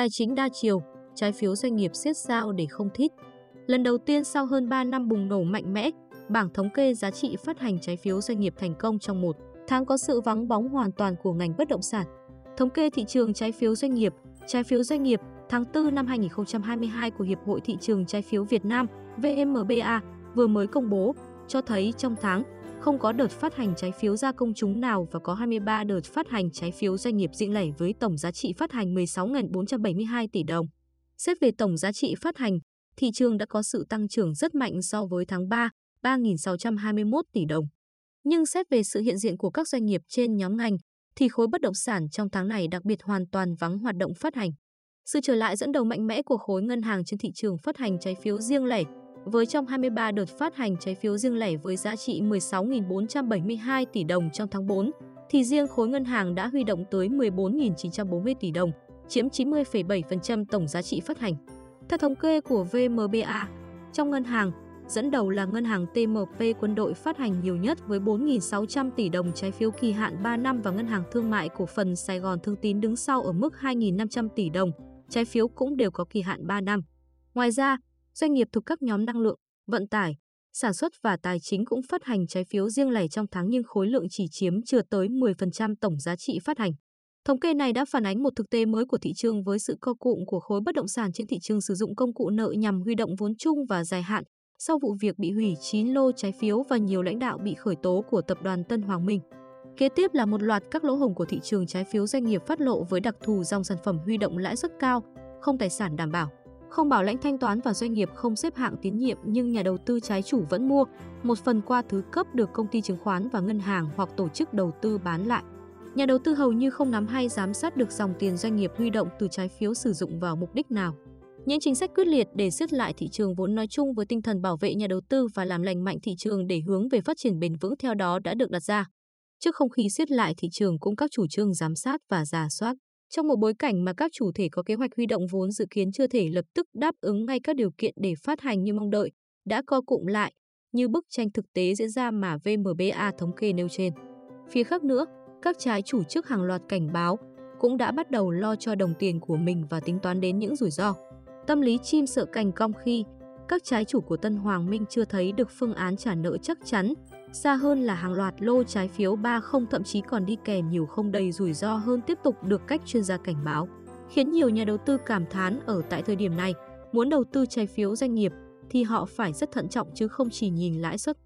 Tài chính đa chiều, trái phiếu doanh nghiệp siết sao để không thít. Lần đầu tiên sau hơn 3 năm bùng nổ mạnh mẽ, bảng thống kê giá trị phát hành trái phiếu doanh nghiệp thành công trong một tháng có sự vắng bóng hoàn toàn của ngành bất động sản. Thống kê thị trường trái phiếu doanh nghiệp, trái phiếu doanh nghiệp tháng 4 năm 2022 của Hiệp hội Thị trường Trái phiếu Việt Nam VMBA vừa mới công bố cho thấy trong tháng không có đợt phát hành trái phiếu ra công chúng nào và có 23 đợt phát hành trái phiếu doanh nghiệp riêng lẻ với tổng giá trị phát hành 16.472 tỷ đồng. Xét về tổng giá trị phát hành, thị trường đã có sự tăng trưởng rất mạnh so với tháng 3, 3.621 tỷ đồng. Nhưng xét về sự hiện diện của các doanh nghiệp trên nhóm ngành, thì khối bất động sản trong tháng này đặc biệt hoàn toàn vắng hoạt động phát hành. Sự trở lại dẫn đầu mạnh mẽ của khối ngân hàng trên thị trường phát hành trái phiếu riêng lẻ với trong 23 đợt phát hành trái phiếu riêng lẻ với giá trị 16.472 tỷ đồng trong tháng 4, thì riêng khối ngân hàng đã huy động tới 14.940 tỷ đồng, chiếm 90,7% tổng giá trị phát hành. Theo thống kê của VMBA, trong ngân hàng, dẫn đầu là ngân hàng TMP quân đội phát hành nhiều nhất với 4.600 tỷ đồng trái phiếu kỳ hạn 3 năm và ngân hàng thương mại cổ phần Sài Gòn Thương Tín đứng sau ở mức 2.500 tỷ đồng, trái phiếu cũng đều có kỳ hạn 3 năm. Ngoài ra, doanh nghiệp thuộc các nhóm năng lượng, vận tải, sản xuất và tài chính cũng phát hành trái phiếu riêng lẻ trong tháng nhưng khối lượng chỉ chiếm chưa tới 10% tổng giá trị phát hành. Thống kê này đã phản ánh một thực tế mới của thị trường với sự co cụm của khối bất động sản trên thị trường sử dụng công cụ nợ nhằm huy động vốn chung và dài hạn sau vụ việc bị hủy 9 lô trái phiếu và nhiều lãnh đạo bị khởi tố của tập đoàn Tân Hoàng Minh. Kế tiếp là một loạt các lỗ hổng của thị trường trái phiếu doanh nghiệp phát lộ với đặc thù dòng sản phẩm huy động lãi suất cao, không tài sản đảm bảo, không bảo lãnh thanh toán và doanh nghiệp không xếp hạng tín nhiệm nhưng nhà đầu tư trái chủ vẫn mua, một phần qua thứ cấp được công ty chứng khoán và ngân hàng hoặc tổ chức đầu tư bán lại. Nhà đầu tư hầu như không nắm hay giám sát được dòng tiền doanh nghiệp huy động từ trái phiếu sử dụng vào mục đích nào. Những chính sách quyết liệt để siết lại thị trường vốn nói chung với tinh thần bảo vệ nhà đầu tư và làm lành mạnh thị trường để hướng về phát triển bền vững theo đó đã được đặt ra. Trước không khí siết lại thị trường cũng các chủ trương giám sát và giả soát. Trong một bối cảnh mà các chủ thể có kế hoạch huy động vốn dự kiến chưa thể lập tức đáp ứng ngay các điều kiện để phát hành như mong đợi, đã co cụm lại, như bức tranh thực tế diễn ra mà VMBA thống kê nêu trên. Phía khác nữa, các trái chủ trước hàng loạt cảnh báo cũng đã bắt đầu lo cho đồng tiền của mình và tính toán đến những rủi ro. Tâm lý chim sợ cành cong khi các trái chủ của Tân Hoàng Minh chưa thấy được phương án trả nợ chắc chắn, xa hơn là hàng loạt lô trái phiếu ba không thậm chí còn đi kèm nhiều không đầy rủi ro hơn tiếp tục được cách chuyên gia cảnh báo, khiến nhiều nhà đầu tư cảm thán ở tại thời điểm này, muốn đầu tư trái phiếu doanh nghiệp thì họ phải rất thận trọng chứ không chỉ nhìn lãi suất.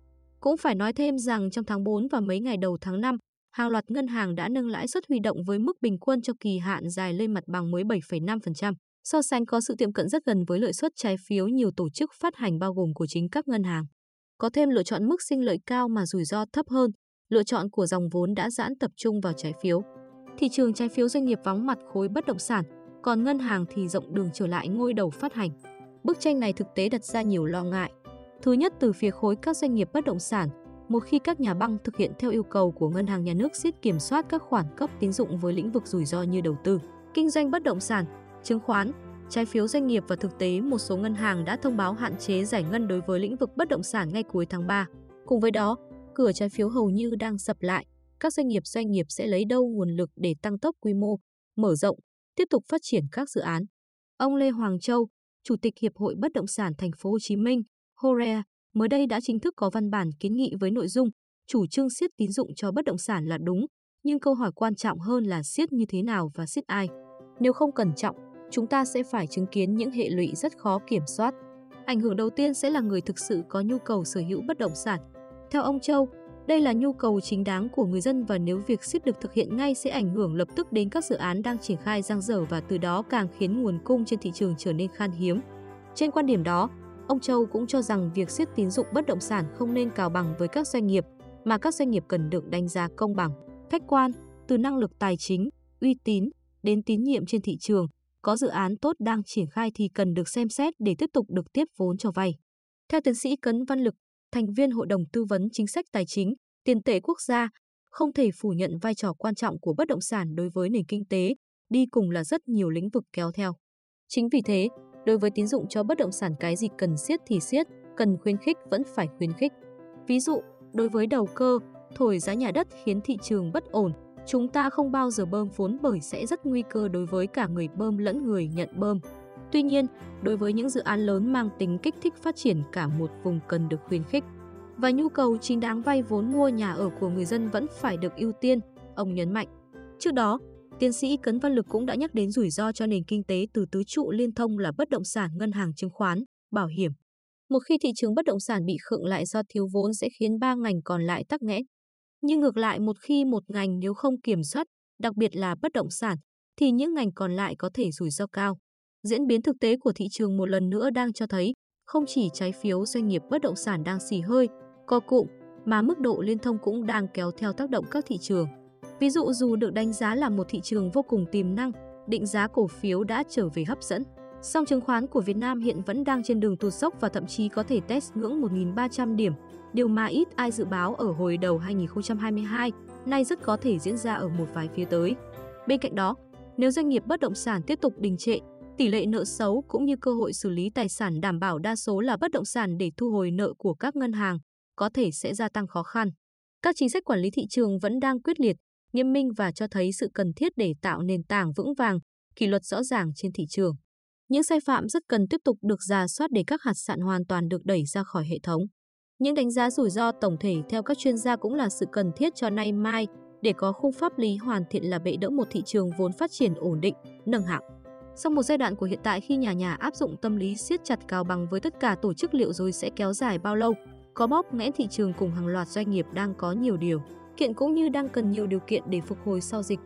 Cũng phải nói thêm rằng trong tháng 4 và mấy ngày đầu tháng 5, hàng loạt ngân hàng đã nâng lãi suất huy động với mức bình quân cho kỳ hạn dài lên mặt bằng mới 7,5%. So sánh có sự tiệm cận rất gần với lợi suất trái phiếu nhiều tổ chức phát hành bao gồm của chính các ngân hàng. Có thêm lựa chọn mức sinh lợi cao mà rủi ro thấp hơn, lựa chọn của dòng vốn đã giãn tập trung vào trái phiếu. Thị trường trái phiếu doanh nghiệp vắng mặt khối bất động sản, còn ngân hàng thì rộng đường trở lại ngôi đầu phát hành. Bức tranh này thực tế đặt ra nhiều lo ngại. Thứ nhất từ phía khối các doanh nghiệp bất động sản, một khi các nhà băng thực hiện theo yêu cầu của ngân hàng nhà nước siết kiểm soát các khoản cấp tín dụng với lĩnh vực rủi ro như đầu tư, kinh doanh bất động sản, chứng khoán, trái phiếu doanh nghiệp và thực tế một số ngân hàng đã thông báo hạn chế giải ngân đối với lĩnh vực bất động sản ngay cuối tháng 3. Cùng với đó, cửa trái phiếu hầu như đang sập lại, các doanh nghiệp doanh nghiệp sẽ lấy đâu nguồn lực để tăng tốc quy mô, mở rộng, tiếp tục phát triển các dự án. Ông Lê Hoàng Châu, Chủ tịch Hiệp hội Bất động sản Thành phố Hồ Chí Minh, Horea, mới đây đã chính thức có văn bản kiến nghị với nội dung chủ trương siết tín dụng cho bất động sản là đúng, nhưng câu hỏi quan trọng hơn là siết như thế nào và siết ai. Nếu không cẩn trọng, chúng ta sẽ phải chứng kiến những hệ lụy rất khó kiểm soát. Ảnh hưởng đầu tiên sẽ là người thực sự có nhu cầu sở hữu bất động sản. Theo ông Châu, đây là nhu cầu chính đáng của người dân và nếu việc siết được thực hiện ngay sẽ ảnh hưởng lập tức đến các dự án đang triển khai giang dở và từ đó càng khiến nguồn cung trên thị trường trở nên khan hiếm. Trên quan điểm đó, ông Châu cũng cho rằng việc siết tín dụng bất động sản không nên cào bằng với các doanh nghiệp, mà các doanh nghiệp cần được đánh giá công bằng, khách quan, từ năng lực tài chính, uy tín đến tín nhiệm trên thị trường, có dự án tốt đang triển khai thì cần được xem xét để tiếp tục được tiếp vốn cho vay. Theo tiến sĩ Cấn Văn Lực, thành viên Hội đồng Tư vấn Chính sách Tài chính, Tiền tệ Quốc gia, không thể phủ nhận vai trò quan trọng của bất động sản đối với nền kinh tế, đi cùng là rất nhiều lĩnh vực kéo theo. Chính vì thế, đối với tín dụng cho bất động sản cái gì cần siết thì siết, cần khuyến khích vẫn phải khuyến khích. Ví dụ, đối với đầu cơ, thổi giá nhà đất khiến thị trường bất ổn, Chúng ta không bao giờ bơm vốn bởi sẽ rất nguy cơ đối với cả người bơm lẫn người nhận bơm. Tuy nhiên, đối với những dự án lớn mang tính kích thích phát triển cả một vùng cần được khuyến khích và nhu cầu chính đáng vay vốn mua nhà ở của người dân vẫn phải được ưu tiên, ông nhấn mạnh. Trước đó, tiến sĩ Cấn Văn Lực cũng đã nhắc đến rủi ro cho nền kinh tế từ tứ trụ liên thông là bất động sản, ngân hàng chứng khoán, bảo hiểm. Một khi thị trường bất động sản bị khựng lại do thiếu vốn sẽ khiến ba ngành còn lại tắc nghẽn. Nhưng ngược lại một khi một ngành nếu không kiểm soát, đặc biệt là bất động sản, thì những ngành còn lại có thể rủi ro cao. Diễn biến thực tế của thị trường một lần nữa đang cho thấy, không chỉ trái phiếu doanh nghiệp bất động sản đang xì hơi, co cụm, mà mức độ liên thông cũng đang kéo theo tác động các thị trường. Ví dụ dù được đánh giá là một thị trường vô cùng tiềm năng, định giá cổ phiếu đã trở về hấp dẫn. Song chứng khoán của Việt Nam hiện vẫn đang trên đường tụt dốc và thậm chí có thể test ngưỡng 1.300 điểm, điều mà ít ai dự báo ở hồi đầu 2022, nay rất có thể diễn ra ở một vài phía tới. Bên cạnh đó, nếu doanh nghiệp bất động sản tiếp tục đình trệ, tỷ lệ nợ xấu cũng như cơ hội xử lý tài sản đảm bảo đa số là bất động sản để thu hồi nợ của các ngân hàng, có thể sẽ gia tăng khó khăn. Các chính sách quản lý thị trường vẫn đang quyết liệt, nghiêm minh và cho thấy sự cần thiết để tạo nền tảng vững vàng, kỷ luật rõ ràng trên thị trường. Những sai phạm rất cần tiếp tục được ra soát để các hạt sạn hoàn toàn được đẩy ra khỏi hệ thống. Những đánh giá rủi ro tổng thể theo các chuyên gia cũng là sự cần thiết cho nay mai để có khung pháp lý hoàn thiện là bệ đỡ một thị trường vốn phát triển ổn định, nâng hạng. Sau một giai đoạn của hiện tại khi nhà nhà áp dụng tâm lý siết chặt cao bằng với tất cả tổ chức liệu rồi sẽ kéo dài bao lâu, có bóp nghẽn thị trường cùng hàng loạt doanh nghiệp đang có nhiều điều kiện cũng như đang cần nhiều điều kiện để phục hồi sau dịch.